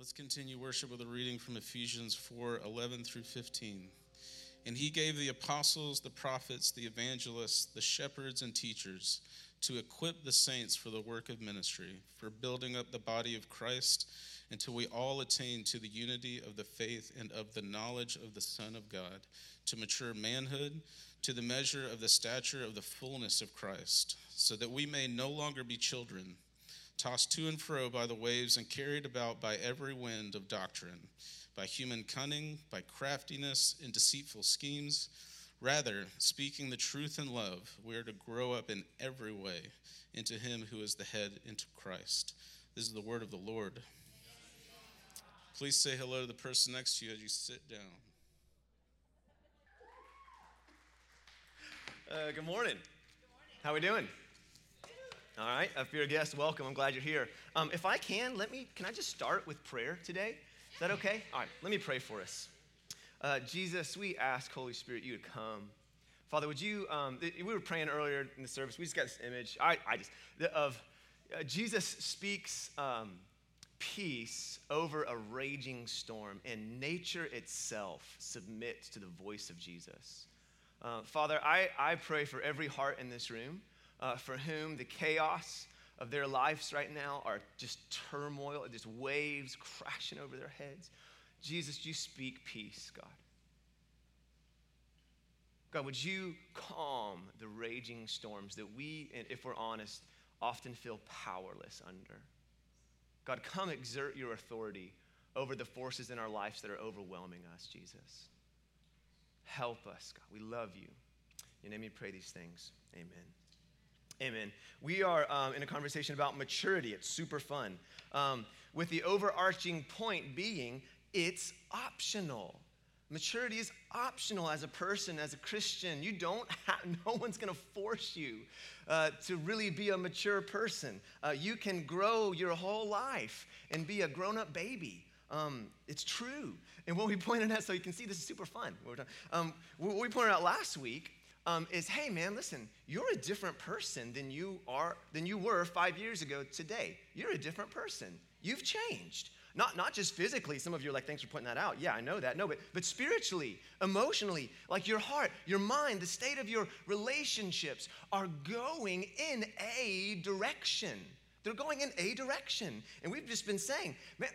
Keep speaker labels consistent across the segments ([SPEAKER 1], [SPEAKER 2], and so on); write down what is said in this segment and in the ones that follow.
[SPEAKER 1] Let's continue worship with a reading from Ephesians 4 11 through 15. And he gave the apostles, the prophets, the evangelists, the shepherds, and teachers to equip the saints for the work of ministry, for building up the body of Christ until we all attain to the unity of the faith and of the knowledge of the Son of God, to mature manhood, to the measure of the stature of the fullness of Christ, so that we may no longer be children tossed to and fro by the waves and carried about by every wind of doctrine, by human cunning, by craftiness and deceitful schemes. Rather, speaking the truth in love, we are to grow up in every way into Him who is the head, into Christ. This is the word of the Lord. Please say hello to the person next to you as you sit down.
[SPEAKER 2] Uh, good morning. How are we doing? All right, if you're a guest, welcome. I'm glad you're here. Um, if I can, let me, can I just start with prayer today? Is that okay? All right, let me pray for us. Uh, Jesus, we ask, Holy Spirit, you to come. Father, would you, um, we were praying earlier in the service, we just got this image, I, I just, of uh, Jesus speaks um, peace over a raging storm, and nature itself submits to the voice of Jesus. Uh, Father, I, I pray for every heart in this room uh, for whom the chaos of their lives right now are just turmoil, just waves crashing over their heads. Jesus, you speak peace, God. God, would you calm the raging storms that we, if we're honest, often feel powerless under? God, come exert your authority over the forces in our lives that are overwhelming us, Jesus. Help us, God. We love you. In your name we pray these things. Amen. Amen. We are um, in a conversation about maturity. It's super fun. Um, with the overarching point being, it's optional. Maturity is optional as a person, as a Christian. You don't have, no one's gonna force you uh, to really be a mature person. Uh, you can grow your whole life and be a grown up baby. Um, it's true. And what we pointed out, so you can see this is super fun. What, um, what we pointed out last week um, is hey man listen you're a different person than you are than you were five years ago today. You're a different person. You've changed. Not, not just physically some of you are like thanks for pointing that out. Yeah i know that. No but, but spiritually emotionally like your heart your mind the state of your relationships are going in a direction. They're going in a direction. And we've just been saying man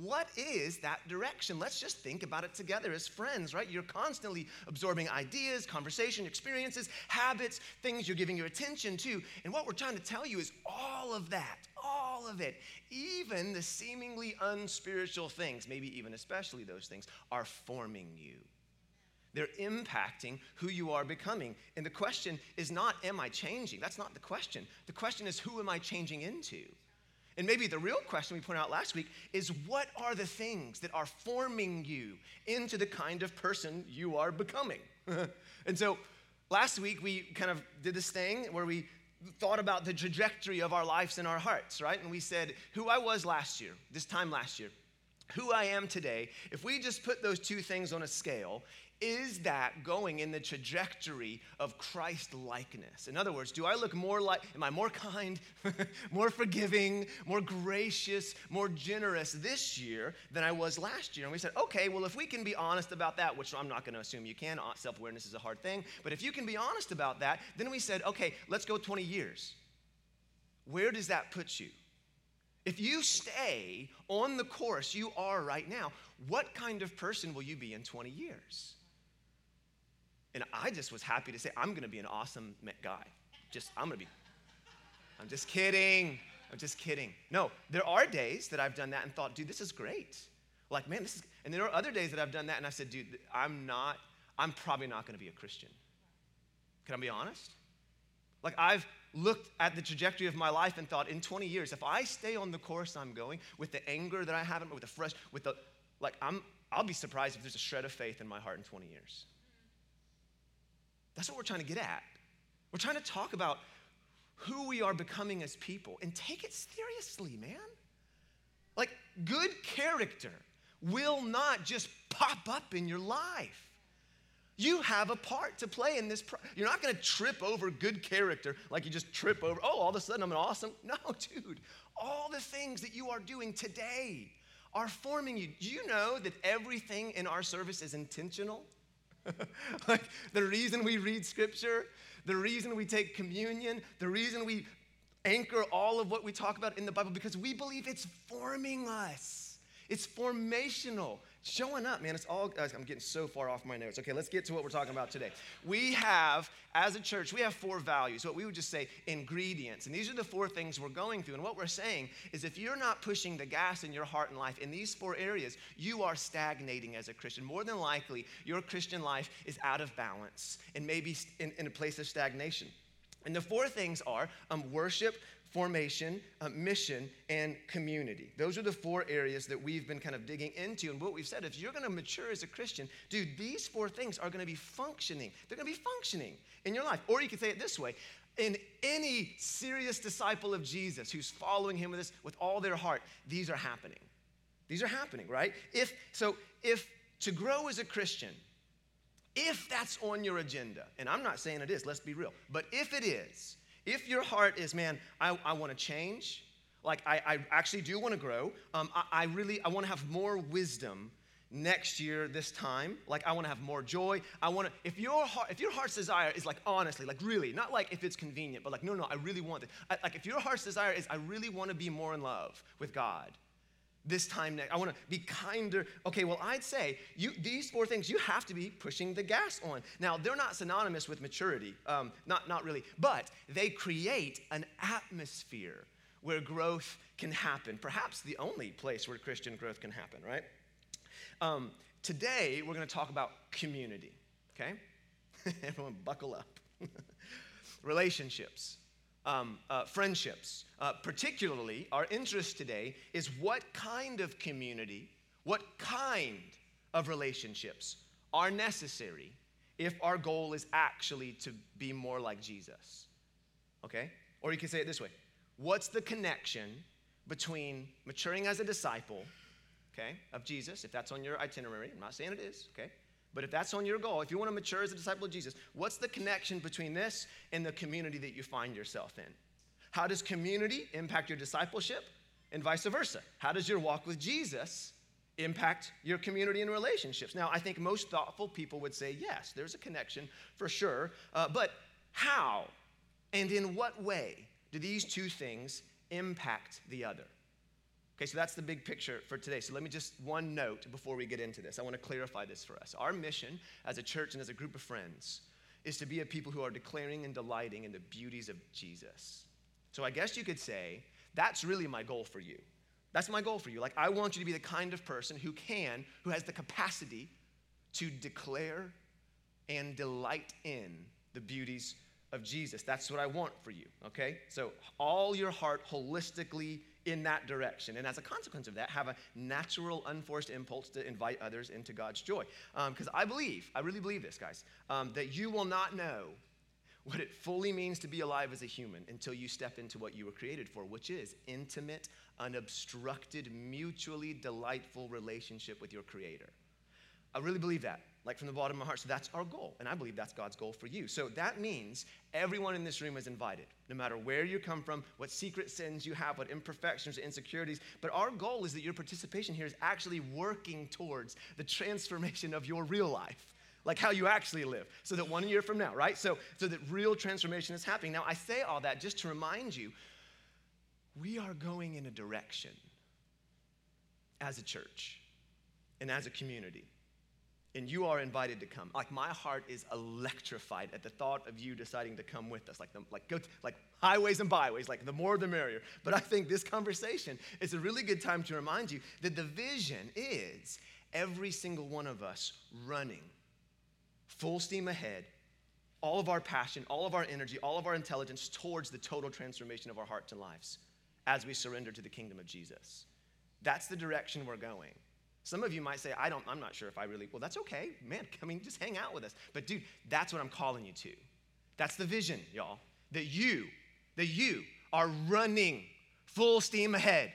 [SPEAKER 2] what is that direction? Let's just think about it together as friends, right? You're constantly absorbing ideas, conversation, experiences, habits, things you're giving your attention to. And what we're trying to tell you is all of that, all of it, even the seemingly unspiritual things, maybe even especially those things, are forming you. They're impacting who you are becoming. And the question is not, am I changing? That's not the question. The question is, who am I changing into? And maybe the real question we pointed out last week is what are the things that are forming you into the kind of person you are becoming? and so last week we kind of did this thing where we thought about the trajectory of our lives and our hearts, right? And we said who I was last year, this time last year, who I am today, if we just put those two things on a scale, is that going in the trajectory of Christ likeness? In other words, do I look more like, am I more kind, more forgiving, more gracious, more generous this year than I was last year? And we said, okay, well, if we can be honest about that, which I'm not going to assume you can, uh, self awareness is a hard thing, but if you can be honest about that, then we said, okay, let's go 20 years. Where does that put you? If you stay on the course you are right now, what kind of person will you be in 20 years? And I just was happy to say, I'm gonna be an awesome guy. Just, I'm gonna be, I'm just kidding. I'm just kidding. No, there are days that I've done that and thought, dude, this is great. Like, man, this is, and there are other days that I've done that and I said, dude, I'm not, I'm probably not gonna be a Christian. Can I be honest? Like, I've looked at the trajectory of my life and thought, in 20 years, if I stay on the course I'm going with the anger that I have, with the fresh, with the, like, I'm, I'll be surprised if there's a shred of faith in my heart in 20 years. That's what we're trying to get at. We're trying to talk about who we are becoming as people and take it seriously, man. Like, good character will not just pop up in your life. You have a part to play in this. Pro- You're not going to trip over good character like you just trip over, oh, all of a sudden I'm an awesome. No, dude. All the things that you are doing today are forming you. Do you know that everything in our service is intentional? like the reason we read scripture, the reason we take communion, the reason we anchor all of what we talk about in the Bible, because we believe it's forming us. It's formational showing up, man. It's all, I'm getting so far off my notes. Okay, let's get to what we're talking about today. We have, as a church, we have four values, what we would just say ingredients. And these are the four things we're going through. And what we're saying is if you're not pushing the gas in your heart and life in these four areas, you are stagnating as a Christian. More than likely, your Christian life is out of balance and maybe in, in a place of stagnation. And the four things are um, worship, formation, uh, mission, and community. Those are the four areas that we've been kind of digging into. And what we've said, if you're going to mature as a Christian, dude, these four things are going to be functioning. They're going to be functioning in your life. Or you could say it this way in any serious disciple of Jesus who's following him with this with all their heart, these are happening. These are happening, right? If so, if to grow as a Christian, if that's on your agenda, and I'm not saying it is, let's be real, but if it is, if your heart is, man, I, I want to change, like I, I actually do want to grow, um, I, I really, I want to have more wisdom next year this time. Like i want to have more joy. I want to if your heart if your heart's desire is like honestly like really not like if it's convenient but like no no i really want it. I, like if your heart's desire is i really want to be more in love with god this time next. I want to be kinder. Okay, well, I'd say you, these four things you have to be pushing the gas on. Now, they're not synonymous with maturity, um, not, not really, but they create an atmosphere where growth can happen. Perhaps the only place where Christian growth can happen, right? Um, today, we're going to talk about community, okay? Everyone, buckle up. Relationships um, uh, friendships. Uh, particularly, our interest today is what kind of community, what kind of relationships are necessary if our goal is actually to be more like Jesus. Okay? Or you can say it this way What's the connection between maturing as a disciple, okay, of Jesus, if that's on your itinerary? I'm not saying it is, okay? But if that's on your goal, if you want to mature as a disciple of Jesus, what's the connection between this and the community that you find yourself in? How does community impact your discipleship and vice versa? How does your walk with Jesus impact your community and relationships? Now, I think most thoughtful people would say yes, there's a connection for sure. Uh, but how and in what way do these two things impact the other? Okay, so that's the big picture for today. So let me just one note before we get into this. I want to clarify this for us. Our mission as a church and as a group of friends is to be a people who are declaring and delighting in the beauties of Jesus. So I guess you could say that's really my goal for you. That's my goal for you. Like, I want you to be the kind of person who can, who has the capacity to declare and delight in the beauties of Jesus. That's what I want for you, okay? So, all your heart holistically in that direction. And as a consequence of that, have a natural, unforced impulse to invite others into God's joy. Because um, I believe, I really believe this, guys, um, that you will not know what it fully means to be alive as a human until you step into what you were created for, which is intimate, unobstructed, mutually delightful relationship with your Creator. I really believe that like from the bottom of my heart. So that's our goal. And I believe that's God's goal for you. So that means everyone in this room is invited, no matter where you come from, what secret sins you have, what imperfections insecurities. But our goal is that your participation here is actually working towards the transformation of your real life. Like how you actually live, so that one year from now, right? So, so that real transformation is happening. Now, I say all that just to remind you we are going in a direction as a church and as a community and you are invited to come. Like my heart is electrified at the thought of you deciding to come with us. Like the, like go like highways and byways. Like the more the merrier. But I think this conversation is a really good time to remind you that the vision is every single one of us running full steam ahead. All of our passion, all of our energy, all of our intelligence towards the total transformation of our hearts and lives as we surrender to the kingdom of Jesus. That's the direction we're going. Some of you might say, I don't, I'm not sure if I really, well, that's okay. Man, I mean, just hang out with us. But dude, that's what I'm calling you to. That's the vision, y'all. That you, that you are running full steam ahead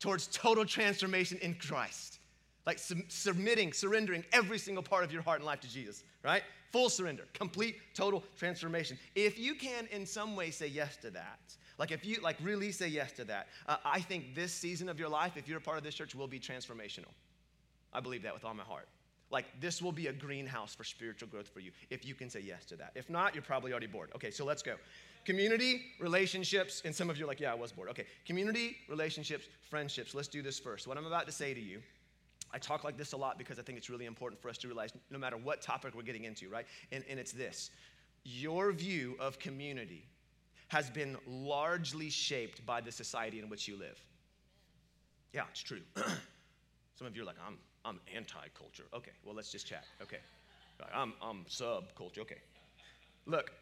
[SPEAKER 2] towards total transformation in Christ. Like sub- submitting, surrendering every single part of your heart and life to Jesus, right? Full surrender, complete, total transformation. If you can in some way say yes to that, Like, if you, like, really say yes to that, uh, I think this season of your life, if you're a part of this church, will be transformational. I believe that with all my heart. Like, this will be a greenhouse for spiritual growth for you if you can say yes to that. If not, you're probably already bored. Okay, so let's go. Community, relationships, and some of you are like, yeah, I was bored. Okay, community, relationships, friendships. Let's do this first. What I'm about to say to you, I talk like this a lot because I think it's really important for us to realize no matter what topic we're getting into, right? And, and it's this your view of community has been largely shaped by the society in which you live. Yeah, it's true. Some of you are like, I'm, I'm anti culture. Okay, well, let's just chat. Okay. I'm, I'm sub culture. Okay. Look,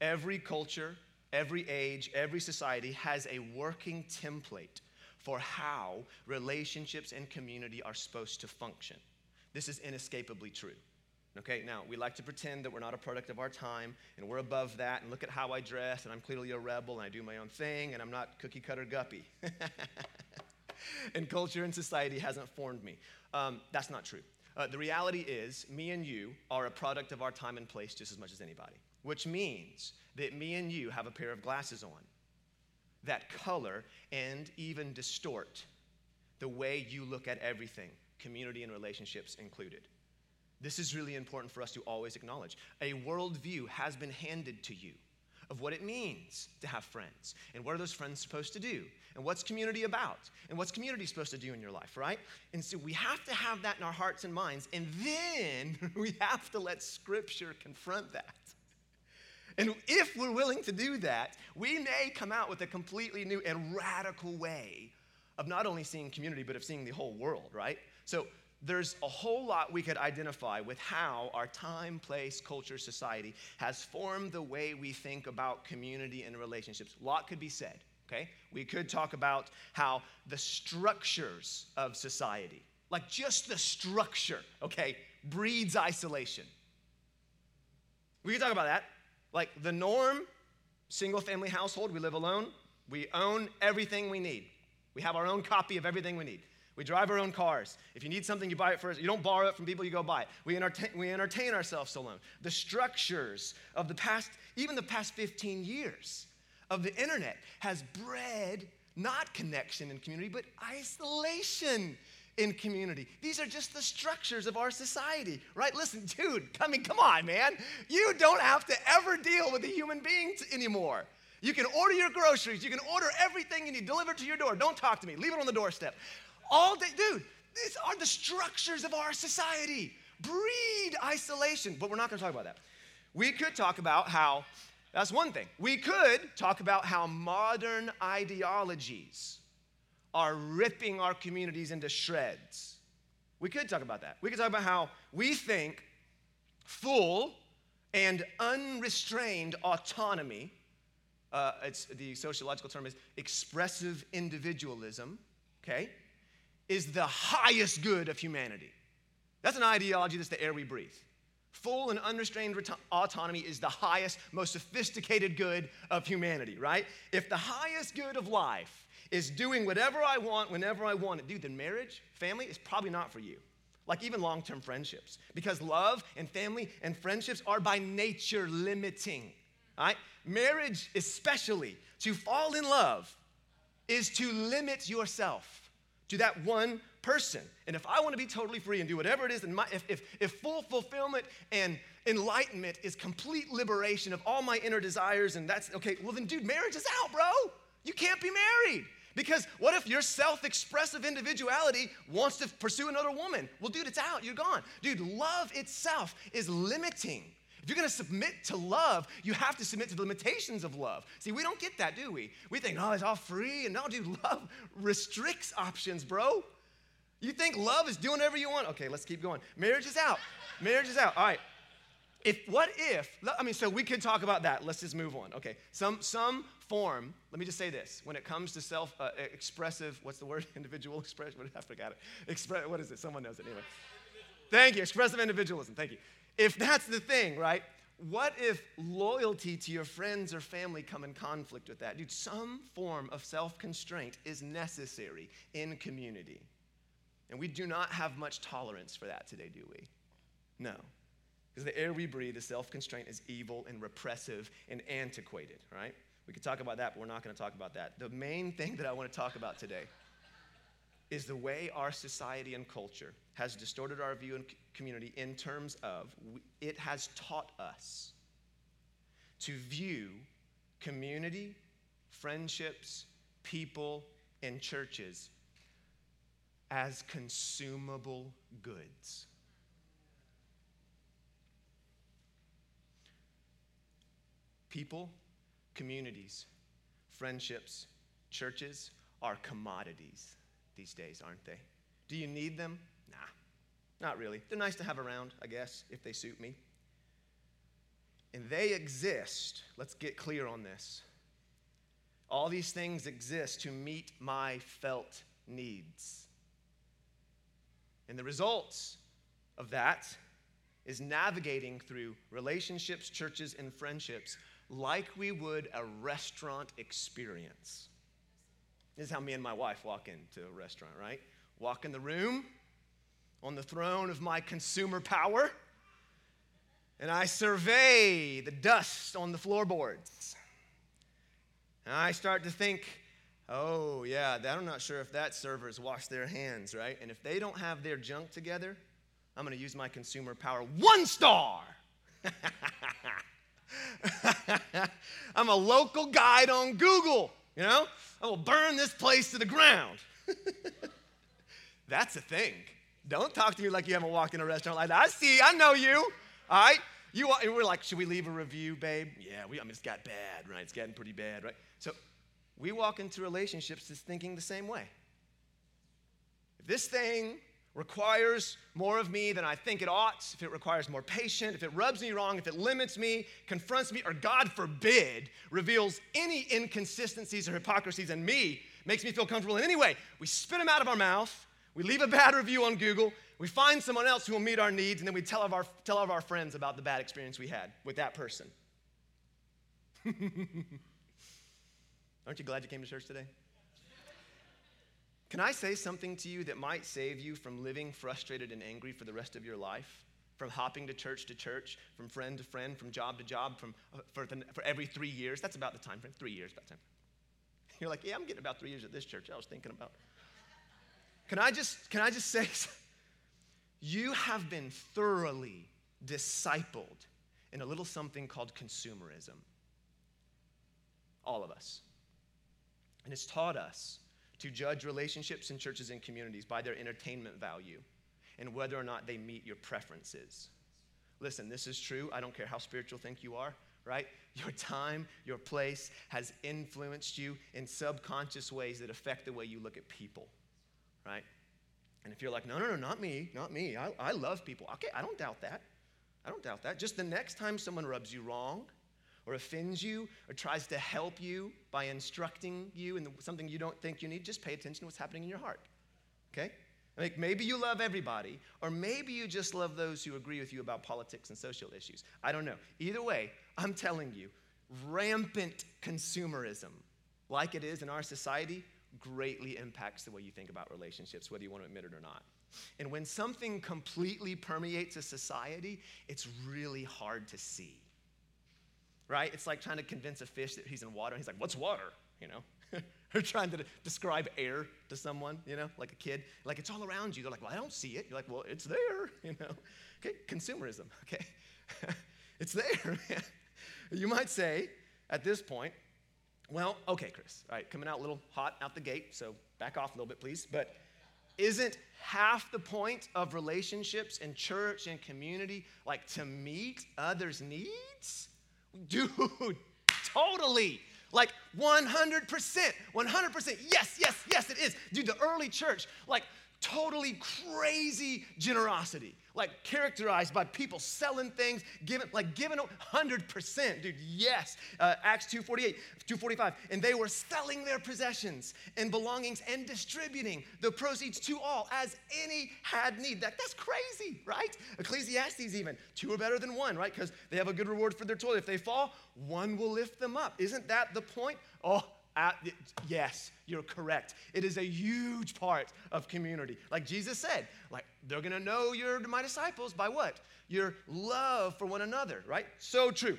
[SPEAKER 2] every culture, every age, every society has a working template for how relationships and community are supposed to function. This is inescapably true. Okay, now we like to pretend that we're not a product of our time and we're above that, and look at how I dress, and I'm clearly a rebel and I do my own thing, and I'm not cookie cutter guppy. and culture and society hasn't formed me. Um, that's not true. Uh, the reality is, me and you are a product of our time and place just as much as anybody, which means that me and you have a pair of glasses on that color and even distort the way you look at everything, community and relationships included. This is really important for us to always acknowledge. A worldview has been handed to you of what it means to have friends and what are those friends supposed to do and what's community about and what's community supposed to do in your life, right? And so we have to have that in our hearts and minds, and then we have to let Scripture confront that. And if we're willing to do that, we may come out with a completely new and radical way of not only seeing community, but of seeing the whole world, right? So there's a whole lot we could identify with how our time, place, culture, society has formed the way we think about community and relationships. A lot could be said, okay? We could talk about how the structures of society, like just the structure, okay, breeds isolation. We could talk about that. Like the norm, single family household, we live alone, we own everything we need. We have our own copy of everything we need. We drive our own cars. If you need something, you buy it first. You don't borrow it from people, you go buy it. We entertain, we entertain ourselves alone. The structures of the past, even the past 15 years of the internet, has bred not connection and community, but isolation in community. These are just the structures of our society, right? Listen, dude, I mean, come on, man. You don't have to ever deal with a human being anymore. You can order your groceries, you can order everything you need delivered to your door. Don't talk to me, leave it on the doorstep all day. Dude, these are the structures of our society. Breed isolation. But we're not going to talk about that. We could talk about how, that's one thing. We could talk about how modern ideologies are ripping our communities into shreds. We could talk about that. We could talk about how we think full and unrestrained autonomy, uh, it's, the sociological term is expressive individualism, okay? Is the highest good of humanity. That's an ideology that's the air we breathe. Full and unrestrained autonomy is the highest, most sophisticated good of humanity, right? If the highest good of life is doing whatever I want whenever I want it, dude, then marriage, family is probably not for you. Like even long term friendships. Because love and family and friendships are by nature limiting, right? Marriage, especially, to fall in love is to limit yourself to that one person. And if I want to be totally free and do whatever it is, and if, if, if full fulfillment and enlightenment is complete liberation of all my inner desires, and that's okay, well then, dude, marriage is out, bro. You can't be married. Because what if your self expressive individuality wants to pursue another woman? Well, dude, it's out. You're gone. Dude, love itself is limiting. If you're gonna submit to love, you have to submit to the limitations of love. See, we don't get that, do we? We think, oh, it's all free. And no, dude, love restricts options, bro. You think love is doing whatever you want? Okay, let's keep going. Marriage is out. Marriage is out. All right. If what if, I mean, so we could talk about that. Let's just move on. Okay. Some some form, let me just say this. When it comes to self uh, expressive, what's the word? Individual expression? I forgot it. Express, what is it? Someone knows it anyway. Thank you. Expressive individualism. Thank you if that's the thing, right? What if loyalty to your friends or family come in conflict with that? Dude, some form of self constraint is necessary in community. And we do not have much tolerance for that today, do we? No. Because the air we breathe, the self constraint is evil and repressive and antiquated, right? We could talk about that, but we're not going to talk about that. The main thing that I want to talk about today is the way our society and culture has distorted our view and community in terms of it has taught us to view community, friendships, people, and churches as consumable goods. People, communities, friendships, churches are commodities these days, aren't they? Do you need them? Nah, not really. They're nice to have around, I guess, if they suit me. And they exist, let's get clear on this. All these things exist to meet my felt needs. And the results of that is navigating through relationships, churches, and friendships like we would a restaurant experience. This is how me and my wife walk into a restaurant, right? Walk in the room on the throne of my consumer power, and I survey the dust on the floorboards. And I start to think, oh, yeah, I'm not sure if that server's washed their hands, right? And if they don't have their junk together, I'm going to use my consumer power. One star! I'm a local guide on Google, you know? I will burn this place to the ground. That's a thing. Don't talk to me like you haven't walked in a restaurant like that. I see, I know you. All right? You we're like, should we leave a review, babe? Yeah, we, I mean, it's got bad, right? It's getting pretty bad, right? So we walk into relationships just thinking the same way. If this thing requires more of me than I think it ought, if it requires more patience, if it rubs me wrong, if it limits me, confronts me, or God forbid, reveals any inconsistencies or hypocrisies in me, makes me feel comfortable in any way, we spit them out of our mouth, we leave a bad review on Google, we find someone else who will meet our needs, and then we tell of our, tell of our friends about the bad experience we had with that person. Aren't you glad you came to church today? Can I say something to you that might save you from living frustrated and angry for the rest of your life? From hopping to church to church, from friend to friend, from job to job, from, uh, for, for every three years? That's about the time frame. Three years, about time. You're like, yeah, I'm getting about three years at this church. I was thinking about. Can I just, can I just say, you have been thoroughly discipled in a little something called consumerism. All of us. And it's taught us to judge relationships in churches and communities by their entertainment value and whether or not they meet your preferences. Listen, this is true. I don't care how spiritual think you are, right? Your time, your place has influenced you in subconscious ways that affect the way you look at people, right? And if you're like, no, no, no, not me, not me. I, I love people. Okay, I don't doubt that. I don't doubt that. Just the next time someone rubs you wrong, or offends you or tries to help you by instructing you in something you don't think you need, just pay attention to what's happening in your heart. Okay? Like maybe you love everybody, or maybe you just love those who agree with you about politics and social issues. I don't know. Either way, I'm telling you, rampant consumerism, like it is in our society, greatly impacts the way you think about relationships, whether you want to admit it or not. And when something completely permeates a society, it's really hard to see right? It's like trying to convince a fish that he's in water. And he's like, What's water? You know? or trying to describe air to someone, you know, like a kid. Like, it's all around you. They're like, Well, I don't see it. You're like, Well, it's there, you know? Okay, consumerism, okay? it's there, man. You might say at this point, well, okay, Chris, all right, coming out a little hot out the gate, so back off a little bit, please. But isn't half the point of relationships and church and community like to meet others' needs? Dude, totally. Like 100%. 100%. Yes, yes, yes, it is. Dude, the early church, like totally crazy generosity like characterized by people selling things, giving, like giving 100%, dude, yes. Uh, Acts 2.48, 2.45, and they were selling their possessions and belongings and distributing the proceeds to all as any had need. That, that's crazy, right? Ecclesiastes even, two are better than one, right? Because they have a good reward for their toil. If they fall, one will lift them up. Isn't that the point? Oh, yes, you're correct. It is a huge part of community. Like Jesus said, like they're gonna know you're my disciples by what? Your love for one another, right? So true.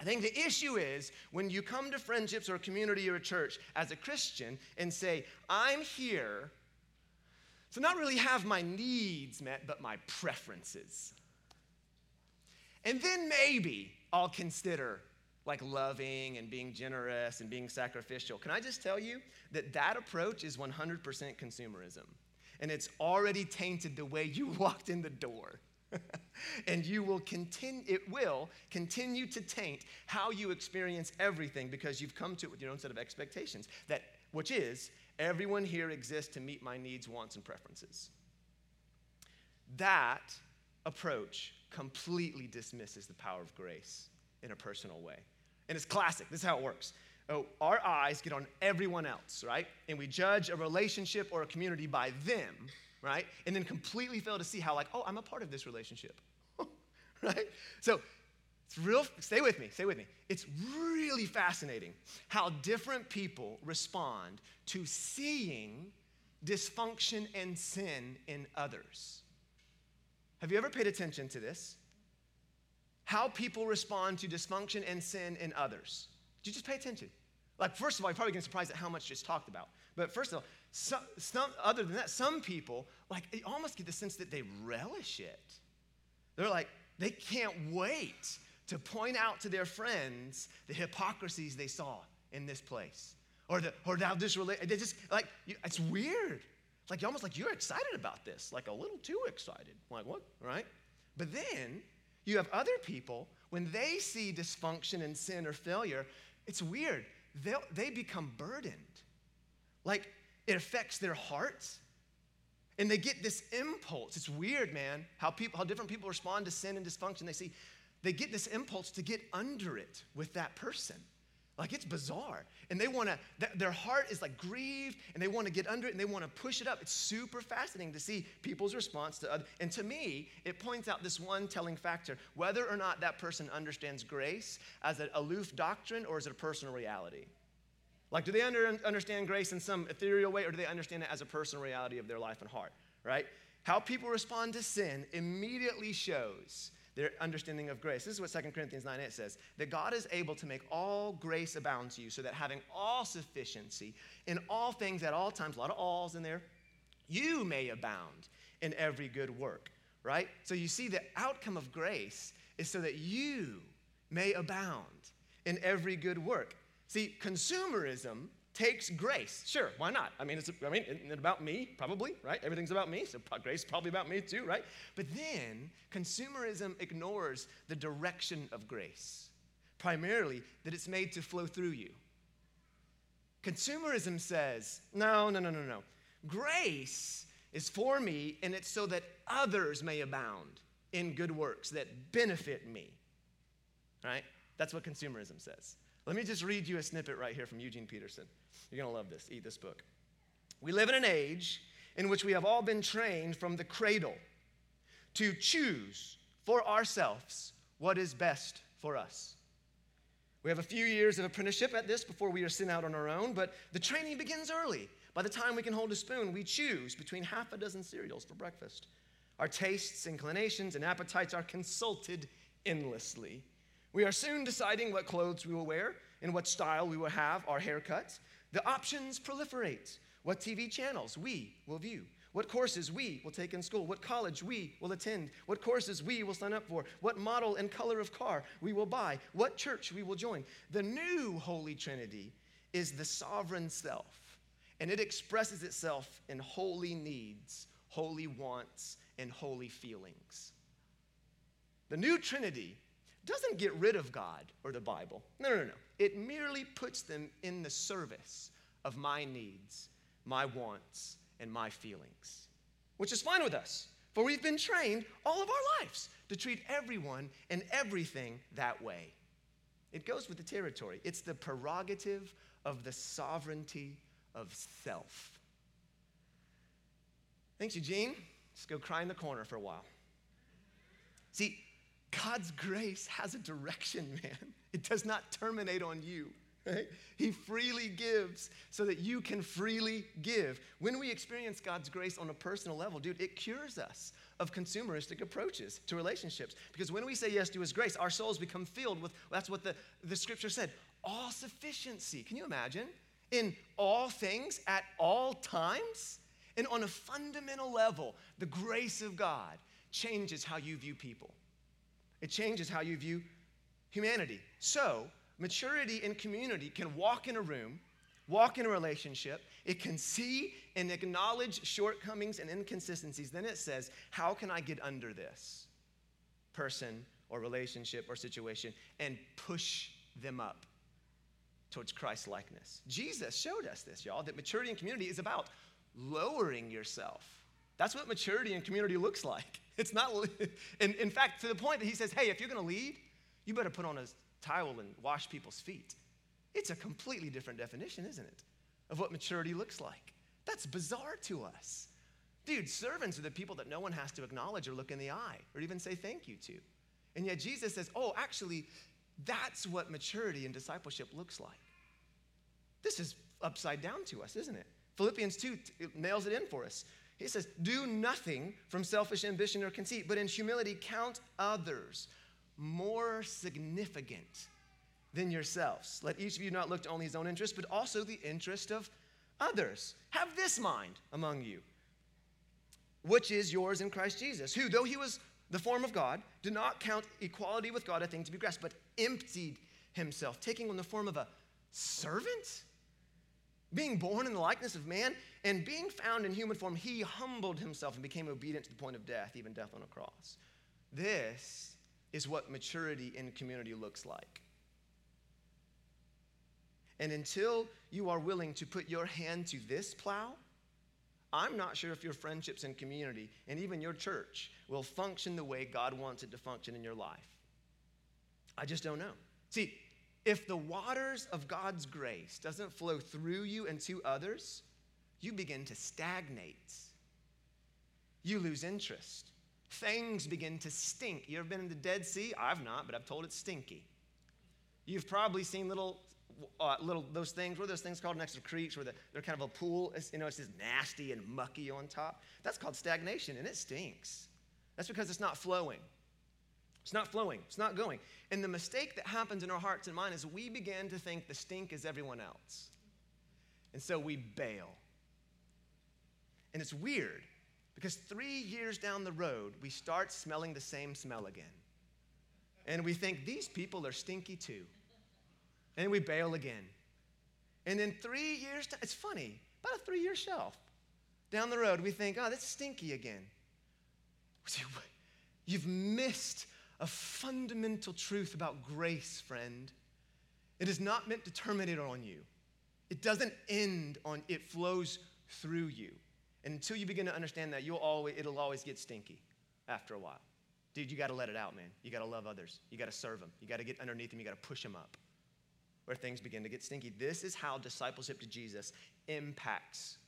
[SPEAKER 2] I think the issue is when you come to friendships or a community or a church as a Christian and say, I'm here to not really have my needs met, but my preferences. And then maybe I'll consider like loving and being generous and being sacrificial. Can I just tell you that that approach is 100% consumerism? And it's already tainted the way you walked in the door. and you will continue it will continue to taint how you experience everything because you've come to it with your own set of expectations that which is everyone here exists to meet my needs wants and preferences that approach completely dismisses the power of grace in a personal way and it's classic this is how it works oh, our eyes get on everyone else right and we judge a relationship or a community by them right? And then completely fail to see how, like, oh, I'm a part of this relationship, right? So it's real, stay with me, stay with me. It's really fascinating how different people respond to seeing dysfunction and sin in others. Have you ever paid attention to this? How people respond to dysfunction and sin in others. Did you just pay attention? Like, first of all, you're probably getting surprised at how much just talked about. But first of all, some, some, other than that, some people, like, you almost get the sense that they relish it. They're like, they can't wait to point out to their friends the hypocrisies they saw in this place. Or, the, or how this relate, they just, like, you, it's weird. Like, almost like you're excited about this, like a little too excited. Like, what, right? But then you have other people, when they see dysfunction and sin or failure, it's weird. they they become burdened. Like, it affects their hearts. And they get this impulse. It's weird, man, how people how different people respond to sin and dysfunction. They see they get this impulse to get under it with that person. Like it's bizarre. And they want to, their heart is like grieved and they want to get under it and they want to push it up. It's super fascinating to see people's response to other. And to me, it points out this one telling factor whether or not that person understands grace as an aloof doctrine or as a personal reality. Like, do they under, understand grace in some ethereal way, or do they understand it as a personal reality of their life and heart, right? How people respond to sin immediately shows their understanding of grace. This is what 2 Corinthians 9 8 says that God is able to make all grace abound to you, so that having all sufficiency in all things at all times, a lot of alls in there, you may abound in every good work, right? So you see, the outcome of grace is so that you may abound in every good work. See, consumerism takes grace. Sure, why not? I mean, it's, I mean, isn't it about me? Probably, right? Everything's about me, so grace is probably about me too, right? But then consumerism ignores the direction of grace, primarily that it's made to flow through you. Consumerism says, no, no, no, no, no. Grace is for me, and it's so that others may abound in good works that benefit me, right? That's what consumerism says. Let me just read you a snippet right here from Eugene Peterson. You're going to love this. Eat this book. We live in an age in which we have all been trained from the cradle to choose for ourselves what is best for us. We have a few years of apprenticeship at this before we are sent out on our own, but the training begins early. By the time we can hold a spoon, we choose between half a dozen cereals for breakfast. Our tastes, inclinations, and appetites are consulted endlessly we are soon deciding what clothes we will wear and what style we will have our haircuts. The options proliferate. What TV channels we will view, what courses we will take in school, what college we will attend, what courses we will sign up for, what model and color of car we will buy, what church we will join. The new Holy Trinity is the sovereign self, and it expresses itself in holy needs, holy wants, and holy feelings. The new Trinity doesn't get rid of God or the Bible. No, no, no. It merely puts them in the service of my needs, my wants, and my feelings, which is fine with us, for we've been trained all of our lives to treat everyone and everything that way. It goes with the territory, it's the prerogative of the sovereignty of self. Thanks, Eugene. Let's go cry in the corner for a while. See, God's grace has a direction, man. It does not terminate on you. Right? He freely gives so that you can freely give. When we experience God's grace on a personal level, dude, it cures us of consumeristic approaches to relationships. Because when we say yes to His grace, our souls become filled with that's what the, the scripture said all sufficiency. Can you imagine? In all things, at all times, and on a fundamental level, the grace of God changes how you view people. It changes how you view humanity. So, maturity in community can walk in a room, walk in a relationship, it can see and acknowledge shortcomings and inconsistencies. Then it says, How can I get under this person or relationship or situation and push them up towards Christ likeness? Jesus showed us this, y'all, that maturity in community is about lowering yourself. That's what maturity in community looks like. It's not, in, in fact, to the point that he says, hey, if you're gonna lead, you better put on a towel and wash people's feet. It's a completely different definition, isn't it, of what maturity looks like. That's bizarre to us. Dude, servants are the people that no one has to acknowledge or look in the eye or even say thank you to. And yet Jesus says, oh, actually, that's what maturity and discipleship looks like. This is upside down to us, isn't it? Philippians 2 nails it in for us. He says, Do nothing from selfish ambition or conceit, but in humility count others more significant than yourselves. Let each of you not look to only his own interest, but also the interest of others. Have this mind among you, which is yours in Christ Jesus, who, though he was the form of God, did not count equality with God a thing to be grasped, but emptied himself, taking on the form of a servant being born in the likeness of man and being found in human form, he humbled himself and became obedient to the point of death, even death on a cross. This is what maturity in community looks like. And until you are willing to put your hand to this plow, I'm not sure if your friendships and community and even your church will function the way God wants it to function in your life. I just don't know. See, if the waters of God's grace doesn't flow through you and to others, you begin to stagnate. You lose interest. Things begin to stink. You ever been in the Dead Sea? I've not, but I've told it's stinky. You've probably seen little, uh, little those things. What are those things called next to creeks where the, they're kind of a pool? It's, you know, it's just nasty and mucky on top. That's called stagnation, and it stinks. That's because it's not flowing. It's not flowing, it's not going. And the mistake that happens in our hearts and minds is we begin to think the stink is everyone else. And so we bail. And it's weird because three years down the road, we start smelling the same smell again. And we think these people are stinky too. And we bail again. And then three years, it's funny, about a three year shelf. Down the road, we think, oh, that's stinky again. You've missed a fundamental truth about grace, friend. It is not meant to terminate on you. It doesn't end on it flows through you. And until you begin to understand that, you'll always it'll always get stinky after a while. Dude, you got to let it out, man. You got to love others. You got to serve them. You got to get underneath them. You got to push them up where things begin to get stinky. This is how discipleship to Jesus impacts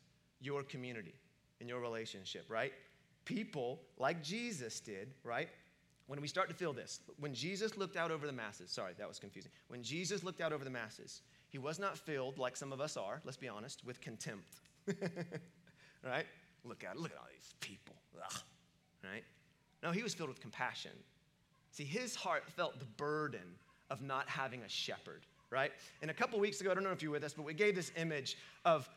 [SPEAKER 2] your community and your relationship, right? People like Jesus did, right? When we start to feel this, when Jesus looked out over the masses, sorry, that was confusing. When Jesus looked out over the masses, he was not filled, like some of us are, let's be honest, with contempt. right? Look at look at all these people. Ugh. Right? No, he was filled with compassion. See, his heart felt the burden of not having a shepherd, right? And a couple weeks ago, I don't know if you were with us, but we gave this image of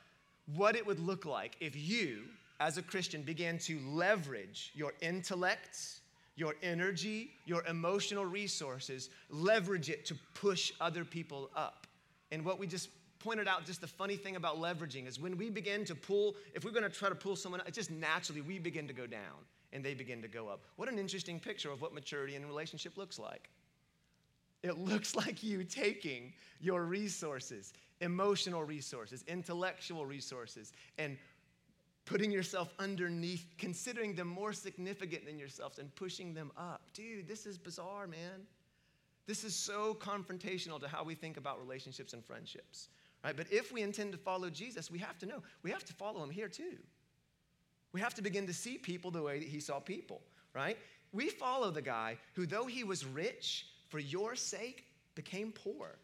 [SPEAKER 2] what it would look like if you, as a Christian, began to leverage your intellect your energy, your emotional resources, leverage it to push other people up. And what we just pointed out, just the funny thing about leveraging is when we begin to pull, if we're gonna try to pull someone, up, it just naturally we begin to go down and they begin to go up. What an interesting picture of what maturity in a relationship looks like. It looks like you taking your resources, emotional resources, intellectual resources, and putting yourself underneath, considering them more significant than yourselves, and pushing them up. Dude, this is bizarre, man. This is so confrontational to how we think about relationships and friendships. Right? But if we intend to follow Jesus, we have to know we have to follow him here too. We have to begin to see people the way that he saw people, right? We follow the guy who, though he was rich, for your sake became poor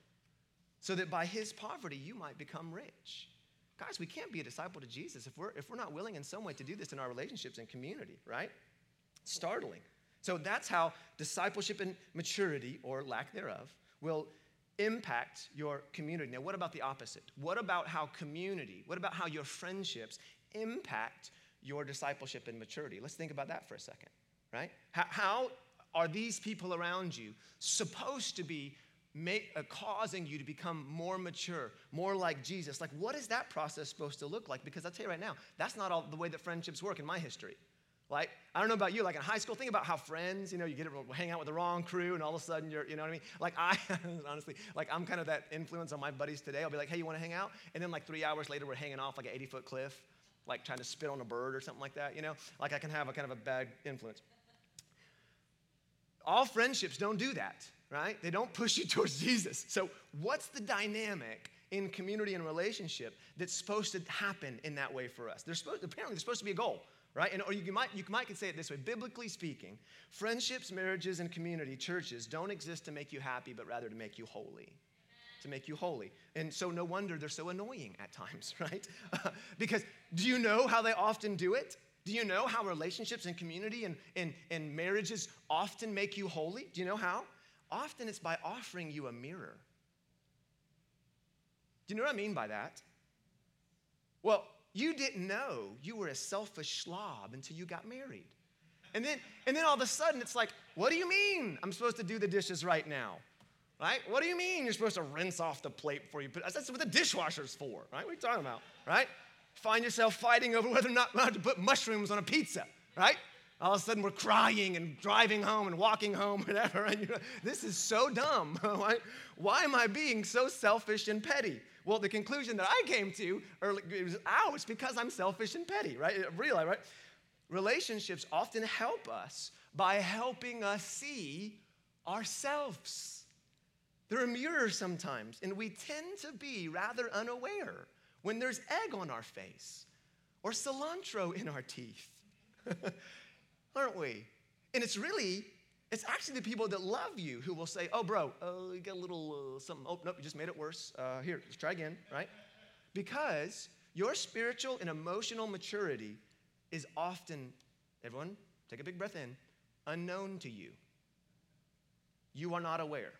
[SPEAKER 2] so that by his poverty you might become rich. Guys, we can't be a disciple to Jesus if we're, if we're not willing in some way to do this in our relationships and community, right? Startling. So that's how discipleship and maturity, or lack thereof, will impact your community. Now, what about the opposite? What about how community, what about how your friendships impact your discipleship and maturity? Let's think about that for a second, right? How, how are these people around you supposed to be make, uh, causing you to become more mature, more like Jesus? Like, what is that process supposed to look like? Because I'll tell you right now, that's not all the way that friendships work in my history. Like, I don't know about you, like in high school, think about how friends, you know, you get to hang out with the wrong crew and all of a sudden you're, you know what I mean? Like, I, honestly, like I'm kind of that influence on my buddies today. I'll be like, hey, you want to hang out? And then like three hours later, we're hanging off like an 80 foot cliff, like trying to spit on a bird or something like that, you know? Like I can have a kind of a bad influence. All friendships don't do that, right? They don't push you towards Jesus. So, what's the dynamic in community and relationship that's supposed to happen in that way for us? There's supposed, apparently, there's supposed to be a goal right? And, or you might, you might could say it this way biblically speaking, friendships, marriages, and community, churches, don't exist to make you happy, but rather to make you holy. To make you holy. And so, no wonder they're so annoying at times, right? because do you know how they often do it? Do you know how relationships and community and, and, and marriages often make you holy? Do you know how? Often it's by offering you a mirror. Do you know what I mean by that? Well, you didn't know you were a selfish slob until you got married. And then, and then all of a sudden, it's like, what do you mean I'm supposed to do the dishes right now? Right? What do you mean you're supposed to rinse off the plate before you put That's what the dishwasher's for, right? What are you talking about, right? Find yourself fighting over whether or not allowed to put mushrooms on a pizza, right? All of a sudden, we're crying and driving home and walking home, whatever. And you know, this is so dumb. Why, why am I being so selfish and petty? Well, the conclusion that I came to early, it was, ow, it's because I'm selfish and petty, right? Uh, Realize, right? Relationships often help us by helping us see ourselves. They're a mirror sometimes, and we tend to be rather unaware when there's egg on our face or cilantro in our teeth, aren't we? And it's really it's actually the people that love you who will say, oh, bro, oh, you got a little uh, something. Oh, nope, you just made it worse. Uh, here, let's try again, right? Because your spiritual and emotional maturity is often, everyone, take a big breath in, unknown to you. You are not aware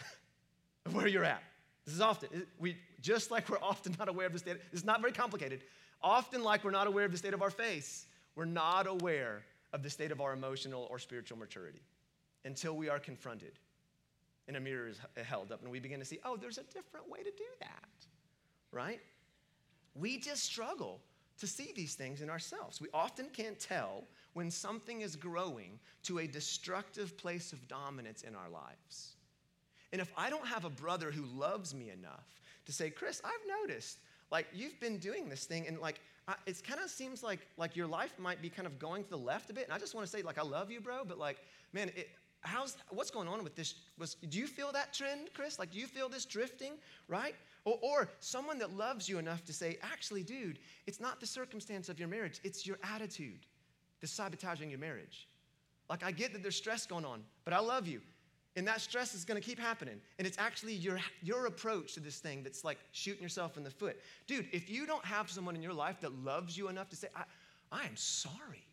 [SPEAKER 2] of where you're at. This is often, we, just like we're often not aware of the state, it's not very complicated. Often, like we're not aware of the state of our face, we're not aware of the state of our emotional or spiritual maturity until we are confronted and a mirror is uh, held up and we begin to see, oh, there's a different way to do that, right? We just struggle to see these things in ourselves. We often can't tell when something is growing to a destructive place of dominance in our lives. And if I don't have a brother who loves me enough to say, Chris, I've noticed, like, you've been doing this thing, and like, it kind of seems like like your life might be kind of going to the left a bit. And I just want to say, like, I love you, bro, but like, man, it, how's what's going on with this? Was do you feel that trend, Chris? Like, do you feel this drifting, right? Or, or someone that loves you enough to say, actually, dude, it's not the circumstance of your marriage, it's your attitude that's sabotaging your marriage. Like, I get that there's stress going on, but I love you. And that stress is to keep happening. And it's actually your, your approach to this thing that's like shooting yourself in the foot. Dude, if you don't have someone in your life that loves you enough to say, I, I am sorry.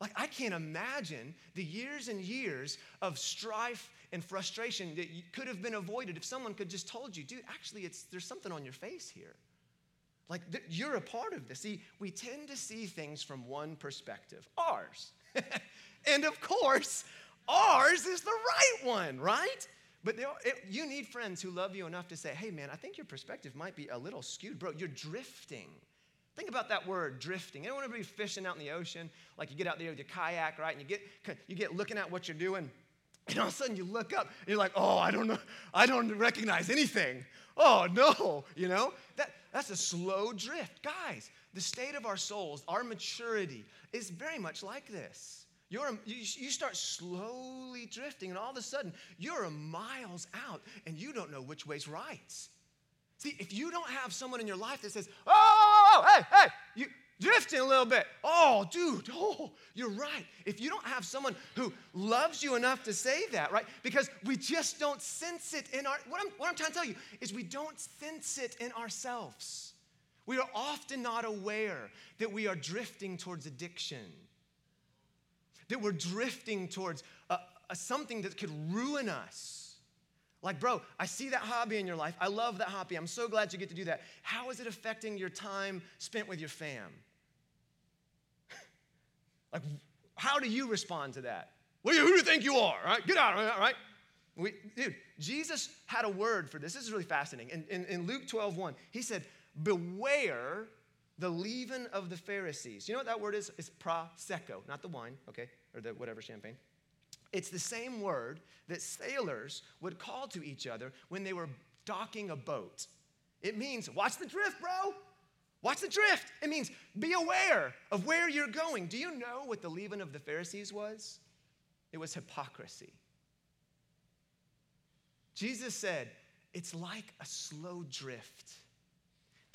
[SPEAKER 2] Like, I can't imagine the years and years of strife and frustration that could have been avoided if someone could just told you, dude, actually, it's, there's something on your face here. Like, th- you're a part of this. See, we tend to see things from one perspective, ours. and of course, Ours is the right one, right? But it, you need friends who love you enough to say, hey, man, I think your perspective might be a little skewed. Bro, you're drifting. Think about that word, drifting. You don't want to be fishing out in the ocean? Like you get out there with your kayak, right? And you get, you get looking at what you're doing. And all of a sudden you look up and you're like, oh, I don't know, I don't recognize anything. Oh no, you know? That, that's a slow drift. Guys, the state of our souls, our maturity is very much like this. You're, you, you start slowly drifting, and all of a sudden, you're miles out and you don't know which way's right. See, if you don't have someone in your life that says, oh, oh, oh, oh, hey, hey, you, drifting a little bit. Oh, dude, oh, you're right. If you don't have someone who loves you enough to say that, right? Because we just don't sense it in our, what I'm, what I'm trying to tell you is we don't sense it in ourselves. We are often not aware that we are drifting towards addiction, that we're drifting towards a, a, something that could ruin us. Like, bro, I see that hobby in your life. I love that hobby. I'm so glad you get to do that. How is it affecting your time spent with your fam? like, how do you respond to that? Well, who do you think you are? Right? Get out of it, right? We, dude, Jesus had a word for this. This is really fascinating. In, in, in Luke 12, 1, he said, Beware the leaven of the Pharisees. You know what that word is? It's prosecco, not the wine, okay, or the whatever champagne. It's the same word that sailors would call to each other when they were docking a boat. It means, watch the drift, bro. Watch the drift. It means be aware of where you're going. Do you know what the leaven of the Pharisees was? It was hypocrisy. Jesus said, it's like a slow drift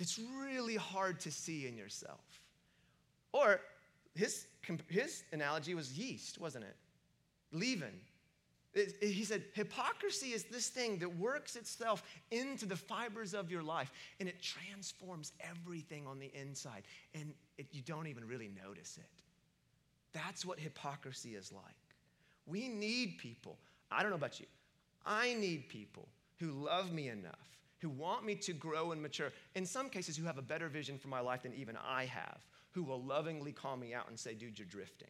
[SPEAKER 2] that's really hard to see in yourself. Or his, his analogy was yeast, wasn't it? leaven. It, it, he said, hypocrisy is this thing that works itself into the fibers of your life and it transforms everything on the inside, and it, you don't even really notice it. That's what hypocrisy is like. We need people. I don't know about you. I need people who love me enough, who want me to grow and mature, in some cases, who have a better vision for my life than even I have, who will lovingly call me out and say, dude, you're drifting.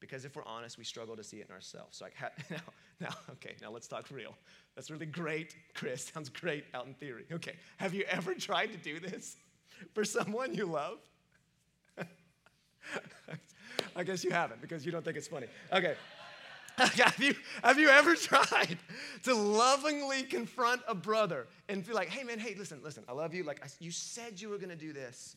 [SPEAKER 2] Because if we're honest, we struggle to see it in ourselves. So, like, now, now, okay, now let's talk real. That's really great, Chris. Sounds great out in theory. Okay, have you ever tried to do this for someone you love? I guess you haven't because you don't think it's funny. Okay. have, you, have you ever tried to lovingly confront a brother and feel like, hey man, hey, listen, listen, I love you. Like, I, you said you were gonna do this,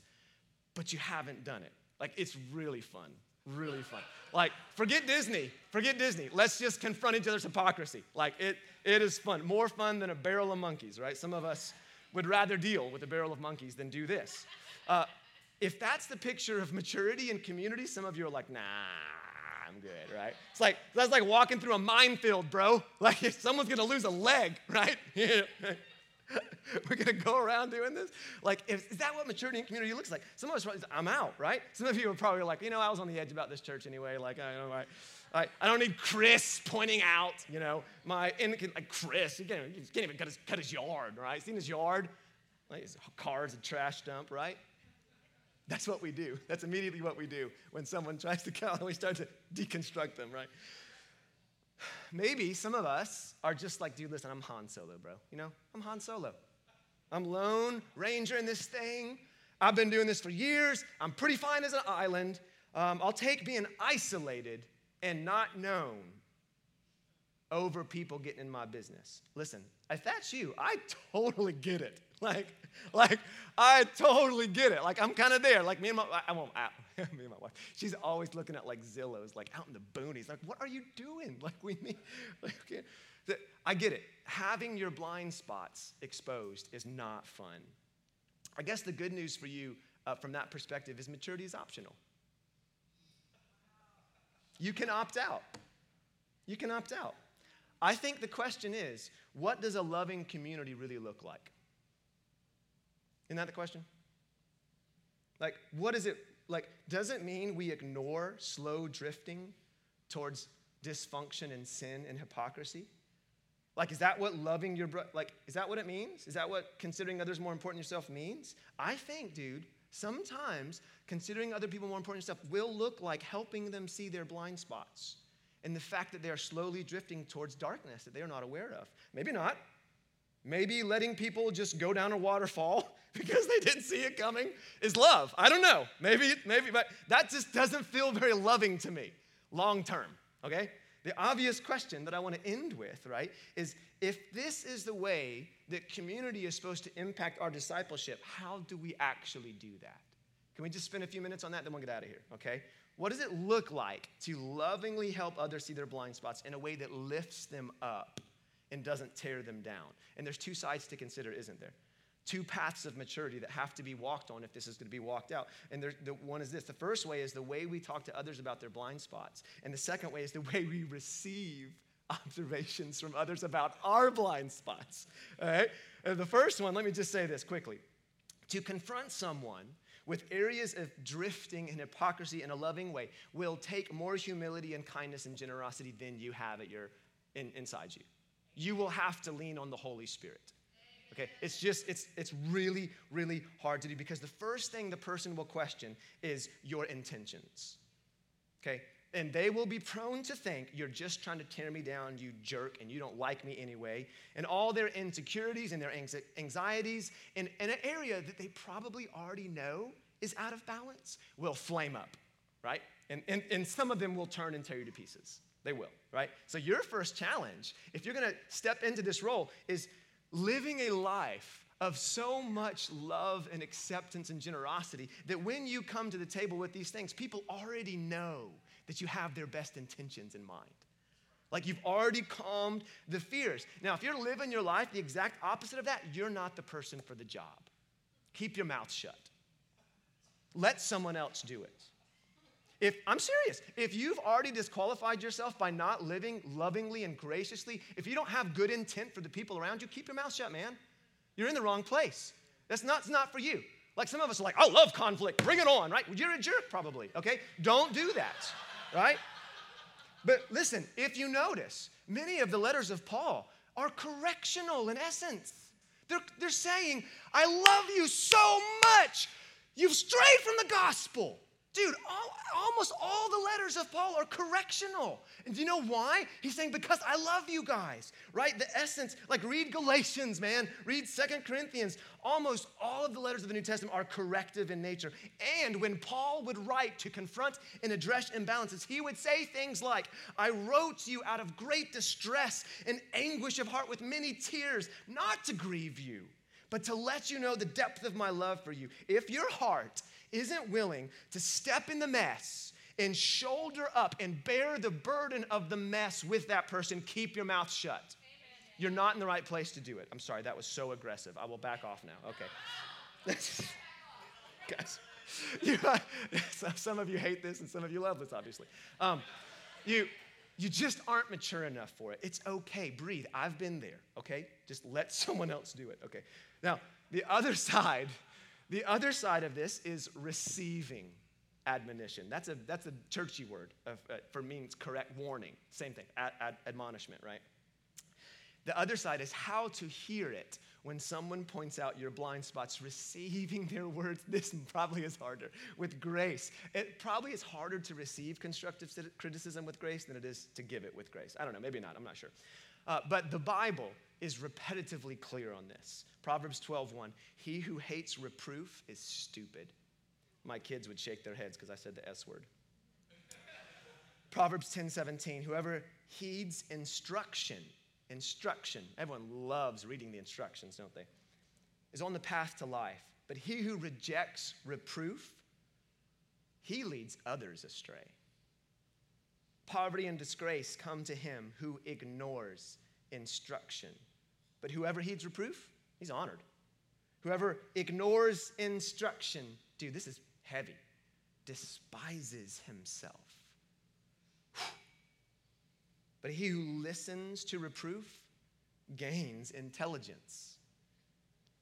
[SPEAKER 2] but you haven't done it. Like, it's really fun really fun. Like, forget Disney. Forget Disney. Let's just confront each other's hypocrisy. Like, it, it is fun. More fun than a barrel of monkeys, right? Some of us would rather deal with a barrel of monkeys than do this. Uh, if that's the picture of maturity and community, some of you are like, nah, I'm good, right? It's like, that's like walking through a minefield, bro. Like, if someone's gonna lose a leg, right? We're gonna go around doing this? Like, if, is that what maturity in community looks like? Some of us, I'm out, right? Some of you are probably like, you know, I was on the edge about this church anyway. Like, I don't know, I, I, don't need Chris pointing out, you know, my, like Chris, he can't, can't even cut his, cut his yard, right? Seen his yard? Like, his car's a trash dump, right? That's what we do. That's immediately what we do when someone tries to come and we start to deconstruct them, right? Maybe some of us are just like, dude, listen, I'm Han Solo, bro. You know, I'm Han Solo. I'm lone ranger in this thing. I've been doing this for years. I'm pretty fine as an island. Um, I'll take being isolated and not known over people getting in my business. Listen, if that's you, I totally get it. Like, like I totally get it. Like I'm kind of there. Like me and my, I won't. I, me and my wife. She's always looking at like Zillows, like out in the boonies. Like, what are you doing? Like we need. Like. I get it. Having your blind spots exposed is not fun. I guess the good news for you uh, from that perspective is maturity is optional. You can opt out. You can opt out. I think the question is what does a loving community really look like? Isn't that the question? Like, what is it like? Does it mean we ignore slow drifting towards dysfunction and sin and hypocrisy? Like, is that what loving your brother, like, is that what it means? Is that what considering others more important than yourself means? I think, dude, sometimes considering other people more important than yourself will look like helping them see their blind spots and the fact that they are slowly drifting towards darkness that they are not aware of. Maybe not. Maybe letting people just go down a waterfall because they didn't see it coming is love. I don't know. Maybe, maybe, but that just doesn't feel very loving to me long term, okay? The obvious question that I want to end with, right, is if this is the way that community is supposed to impact our discipleship, how do we actually do that? Can we just spend a few minutes on that, then we'll get out of here, okay? What does it look like to lovingly help others see their blind spots in a way that lifts them up and doesn't tear them down? And there's two sides to consider, isn't there? two paths of maturity that have to be walked on if this is going to be walked out. And the one is this the first way is the way we talk to others about their blind spots, and the second way is the way we receive observations from others about our blind spots. All right? And the first one, let me just say this quickly. To confront someone with areas of drifting and hypocrisy in a loving way will take more humility and kindness and generosity than you have at your in, inside you. You will have to lean on the Holy Spirit. Okay, it's just, it's, it's really, really hard to do because the first thing the person will question is your intentions. Okay, and they will be prone to think you're just trying to tear me down, you jerk, and you don't like me anyway. And all their insecurities and their anxieties in, in an area that they probably already know is out of balance will flame up, right? And, and, and some of them will turn and tear you to pieces. They will, right? So, your first challenge, if you're gonna step into this role, is living a life of so much love and acceptance and generosity that when you come to the table with these things, people already know that you have their best intentions in mind. Like you've already calmed the fears. Now, if you're living your life the exact opposite of that, you're not the person for the job. Keep your mouth shut. Let someone else do it. If I'm serious, if you've already disqualified yourself by not living lovingly and graciously, if you don't have good intent for the people around you, keep your mouth shut, man. You're in the wrong place. That's not, it's not for you. Like some of us are like, I love conflict, bring it on, right? You're a jerk, probably, okay? Don't do that, right? But listen, if you notice, many of the letters of Paul are correctional in essence. They're, they're saying, I love you so much. You've strayed from the gospel. Dude, all, almost all the letters of Paul are correctional. And do you know why? He's saying, because I love you guys, right? The essence, like read Galatians, man, read Second Corinthians. Almost all of the letters of the New Testament are corrective in nature. And when Paul would write to confront and address imbalances, he would say things like, I wrote to you out of great distress and anguish of heart with many tears, not to grieve you, but to let you know the depth of my love for you. If your heart isn't willing to step in the mess and shoulder up and bear the burden of the mess with that person, keep your mouth shut. Amen. You're not in the right place to do it. I'm sorry, that was so aggressive. I will back off now. Okay. Guys, you, some of you hate this and some of you love this, obviously. Um, you, you just aren't mature enough for it. It's okay. Breathe. I've been there, okay? Just let someone else do it, okay? Now, the other side the other side of this is receiving admonition. That's a, that's a churchy word of, uh, for means correct warning. Same thing, ad, ad, admonishment, right? The other side is how to hear it when someone points out your blind spots, receiving their words. This probably is harder with grace. It probably is harder to receive constructive criticism with grace than it is to give it with grace. I don't know, maybe not, I'm not sure. Uh, but the Bible is repetitively clear on this. Proverbs 12:1, he who hates reproof is stupid. My kids would shake their heads because I said the S word. Proverbs 10:17, whoever heeds instruction, instruction, everyone loves reading the instructions, don't they? Is on the path to life. But he who rejects reproof, he leads others astray. Poverty and disgrace come to him who ignores instruction. But whoever heeds reproof, he's honored. Whoever ignores instruction, dude, this is heavy, despises himself. But he who listens to reproof gains intelligence.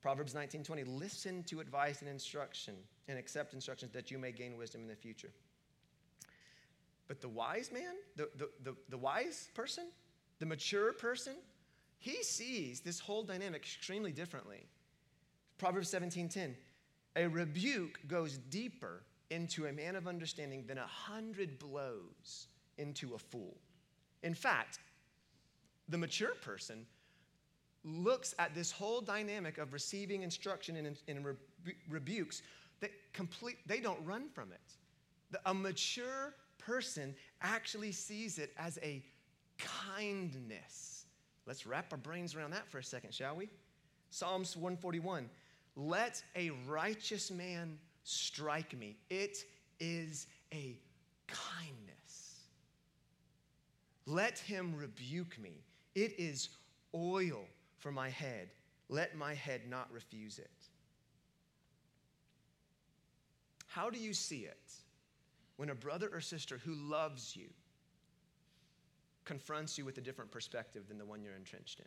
[SPEAKER 2] Proverbs 19:20 listen to advice and instruction and accept instructions that you may gain wisdom in the future. But the wise man, the, the, the, the wise person, the mature person, he sees this whole dynamic extremely differently. Proverbs 17:10, a rebuke goes deeper into a man of understanding than a hundred blows into a fool. In fact, the mature person looks at this whole dynamic of receiving instruction and, and rebu- rebukes that complete they don't run from it. The, a mature person actually sees it as a kindness. Let's wrap our brains around that for a second, shall we? Psalms 141 Let a righteous man strike me. It is a kindness. Let him rebuke me. It is oil for my head. let my head not refuse it. How do you see it when a brother or sister who loves you confronts you with a different perspective than the one you're entrenched in?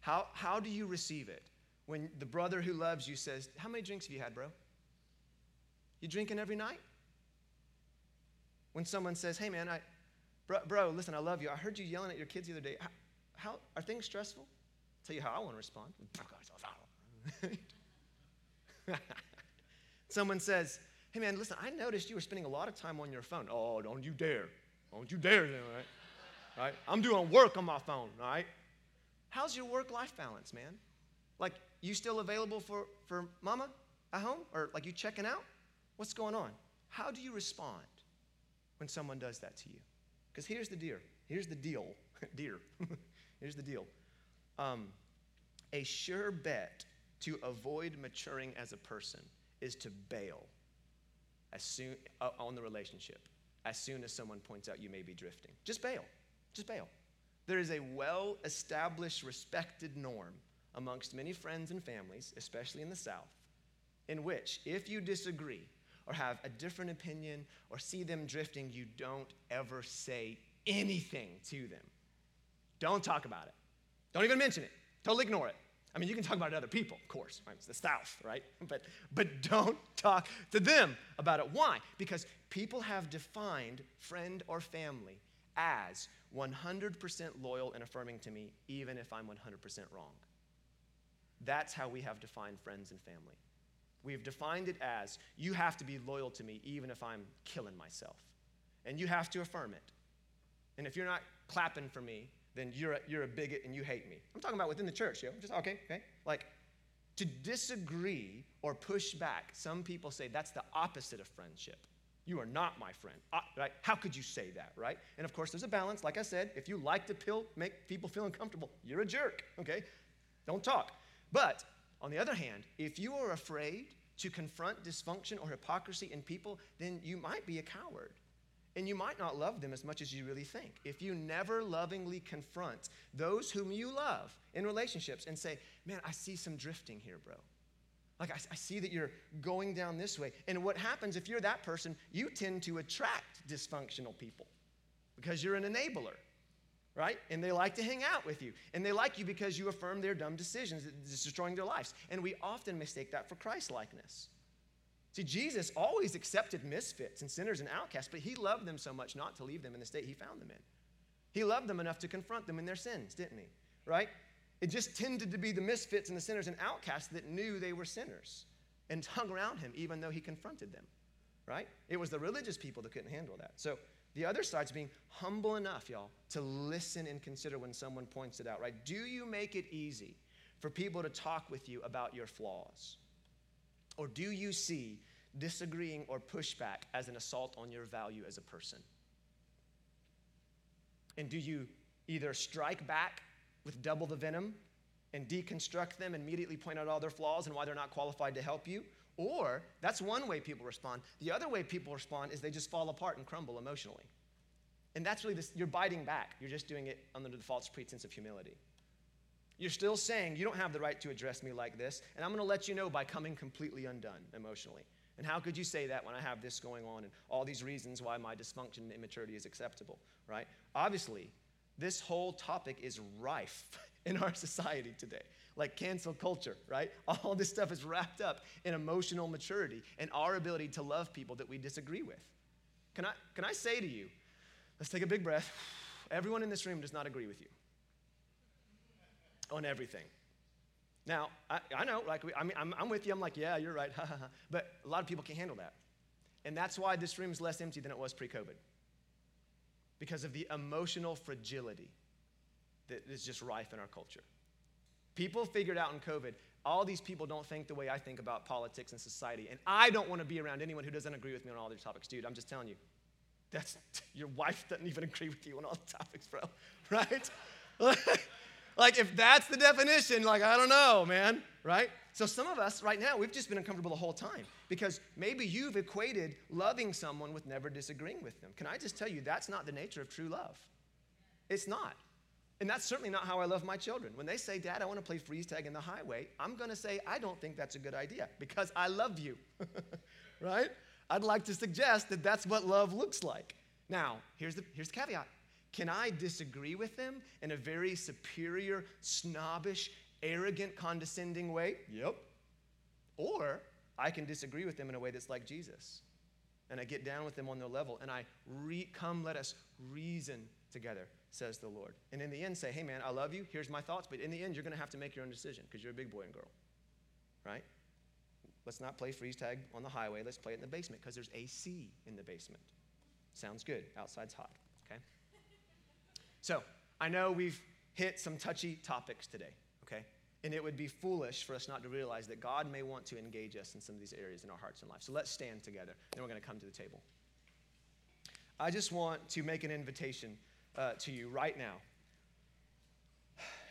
[SPEAKER 2] How, how do you receive it when the brother who loves you says, How many drinks have you had, bro? You drinking every night? When someone says, Hey, man, I, bro, bro, listen, I love you. I heard you yelling at your kids the other day. How, how are things stressful? I'll tell you how I want to respond. Someone says, Hey man, listen, I noticed you were spending a lot of time on your phone. Oh, don't you dare. Don't you dare, right? right? I'm doing work on my phone, all right? How's your work life balance, man? Like, you still available for, for mama at home? Or like you checking out? What's going on? How do you respond when someone does that to you? Because here's the deal. Here's the deal. dear. here's the deal. Um, a sure bet to avoid maturing as a person is to bail as soon uh, on the relationship as soon as someone points out you may be drifting. Just bail. Just bail. There is a well established, respected norm amongst many friends and families, especially in the South, in which if you disagree or have a different opinion or see them drifting, you don't ever say anything to them. Don't talk about it. Don't even mention it. Totally ignore it. I mean, you can talk about other people, of course. Right? It's the South, right? But, but don't talk to them about it. Why? Because people have defined friend or family as 100% loyal and affirming to me, even if I'm 100% wrong. That's how we have defined friends and family. We've defined it as you have to be loyal to me, even if I'm killing myself. And you have to affirm it. And if you're not clapping for me, then you're a, you're a bigot and you hate me. I'm talking about within the church, yo. Just okay, okay. Like to disagree or push back, some people say that's the opposite of friendship. You are not my friend. Uh, right? How could you say that, right? And of course, there's a balance. Like I said, if you like to pill, make people feel uncomfortable, you're a jerk, okay? Don't talk. But on the other hand, if you are afraid to confront dysfunction or hypocrisy in people, then you might be a coward. And you might not love them as much as you really think. If you never lovingly confront those whom you love in relationships and say, Man, I see some drifting here, bro. Like, I, I, see that you're going down this way. And what happens if you're that person, you tend to attract dysfunctional people because you're an enabler, right? And they like to hang out with you. And they like you because you affirm their dumb decisions, destroying their lives. And we often mistake that for Christ likeness. See, Jesus always accepted misfits and sinners and outcasts, but he loved them so much not to leave them in the state he found them in. He loved them enough to confront them in their sins, didn't he? Right? It just tended to be the misfits and the sinners and outcasts that knew they were sinners and hung around him even though he confronted them. Right? It was the religious people that couldn't handle that. So the other side's being humble enough, y'all, to listen and consider when someone points it out, right? Do you make it easy for people to talk with you about your flaws? Or do you see disagreeing or pushback as an assault on your value as a person? And do you either strike back with double the venom and deconstruct them and immediately point out all their flaws and why they're not qualified to help you? Or that's one way people respond. The other way people respond is they just fall apart and crumble emotionally. And that's really this you're biting back. You're just doing it under the false pretense of humility. You're still saying, You don't have the right to address me like this, and I'm going to let you know by coming completely undone emotionally. And how could you say that when I have this going on and all these reasons why my dysfunction and immaturity is acceptable, right? Obviously, this whole topic is rife in our society today. Like cancel culture, right? All this stuff is wrapped up in emotional maturity and our ability to love people that we disagree with. Can I, can I say to you, let's take a big breath. Everyone in this room does not agree with you on everything. Now, I, I know, like, I mean, I'm, I'm, with you. I'm like, yeah, you're right. but a lot of people can't handle that. And that's why this room is less empty than it was pre COVID. Because of the emotional fragility that is just rife in our culture. People figured out in COVID, all these people don't think the way I think about politics and society. And I don't want to be around anyone who doesn't agree with me on all these topics. Dude, I'm just telling you. That's your wife doesn't even agree with you on all the topics, bro. Right? Like, if that's the definition, like, I don't know, man, right? So, some of us right now, we've just been uncomfortable the whole time because maybe you've equated loving someone with never disagreeing with them. Can I just tell you, that's not the nature of true love? It's not. And that's certainly not how I love my children. When they say, Dad, I want to play freeze tag in the highway, I'm going to say, I don't think that's a good idea because I love you. right? I'd like to suggest that that's what love looks like. Now, here's the, here's the caveat Can I disagree with them in a very superior, snobbish, arrogant, condescending way? Yep. Or I can disagree with them in a way that's like Jesus. And I get down with them on their level and I re- come, let us reason together, says the Lord. And in the end, say, hey man, I love you. Here's my thoughts. But in the end, you're going to have to make your own decision because you're a big boy and girl. Right? Let's not play freeze tag on the highway. Let's play it in the basement because there's AC in the basement. Sounds good. Outside's hot. Okay? So, I know we've hit some touchy topics today. Okay? And it would be foolish for us not to realize that God may want to engage us in some of these areas in our hearts and life. So let's stand together. Then we're going to come to the table. I just want to make an invitation uh, to you right now.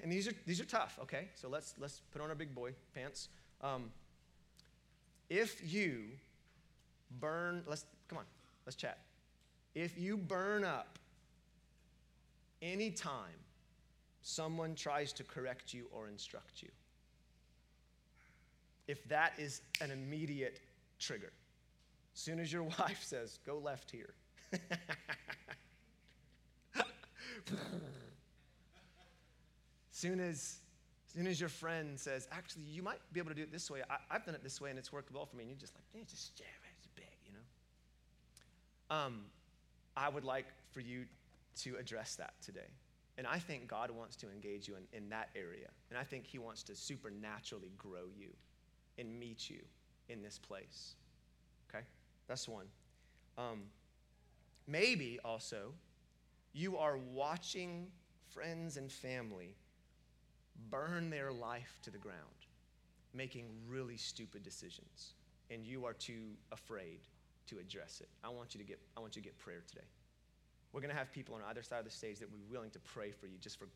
[SPEAKER 2] And these are, these are tough, okay? So let's, let's put on our big boy pants. Um, if you burn, let's, come on, let's chat. If you burn up anytime someone tries to correct you or instruct you, if that is an immediate trigger, as soon as your wife says, go left here. soon as soon as your friend says, actually, you might be able to do it this way. I, have done it this way and it's worked well for me. And you're just like, it's just it's big, you know? Um, I would like for you to address that today. And I think God wants to engage you in, in that area. And I think He wants to supernaturally grow you and meet you in this place. Okay? That's one. Um, maybe also you are watching friends and family burn their life to the ground, making really stupid decisions, and you are too afraid to address it. I want you to get, I want you to get prayer today. We're going to have people on either side of the stage that we're willing to pray for you just for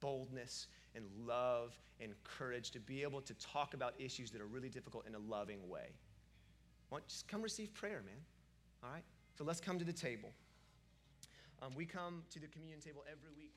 [SPEAKER 2] boldness and love and courage to be able to talk about issues that are really difficult in a loving way. Want, just come receive prayer, man. All right? So let's come to the table. Um, we come to the communion table every week.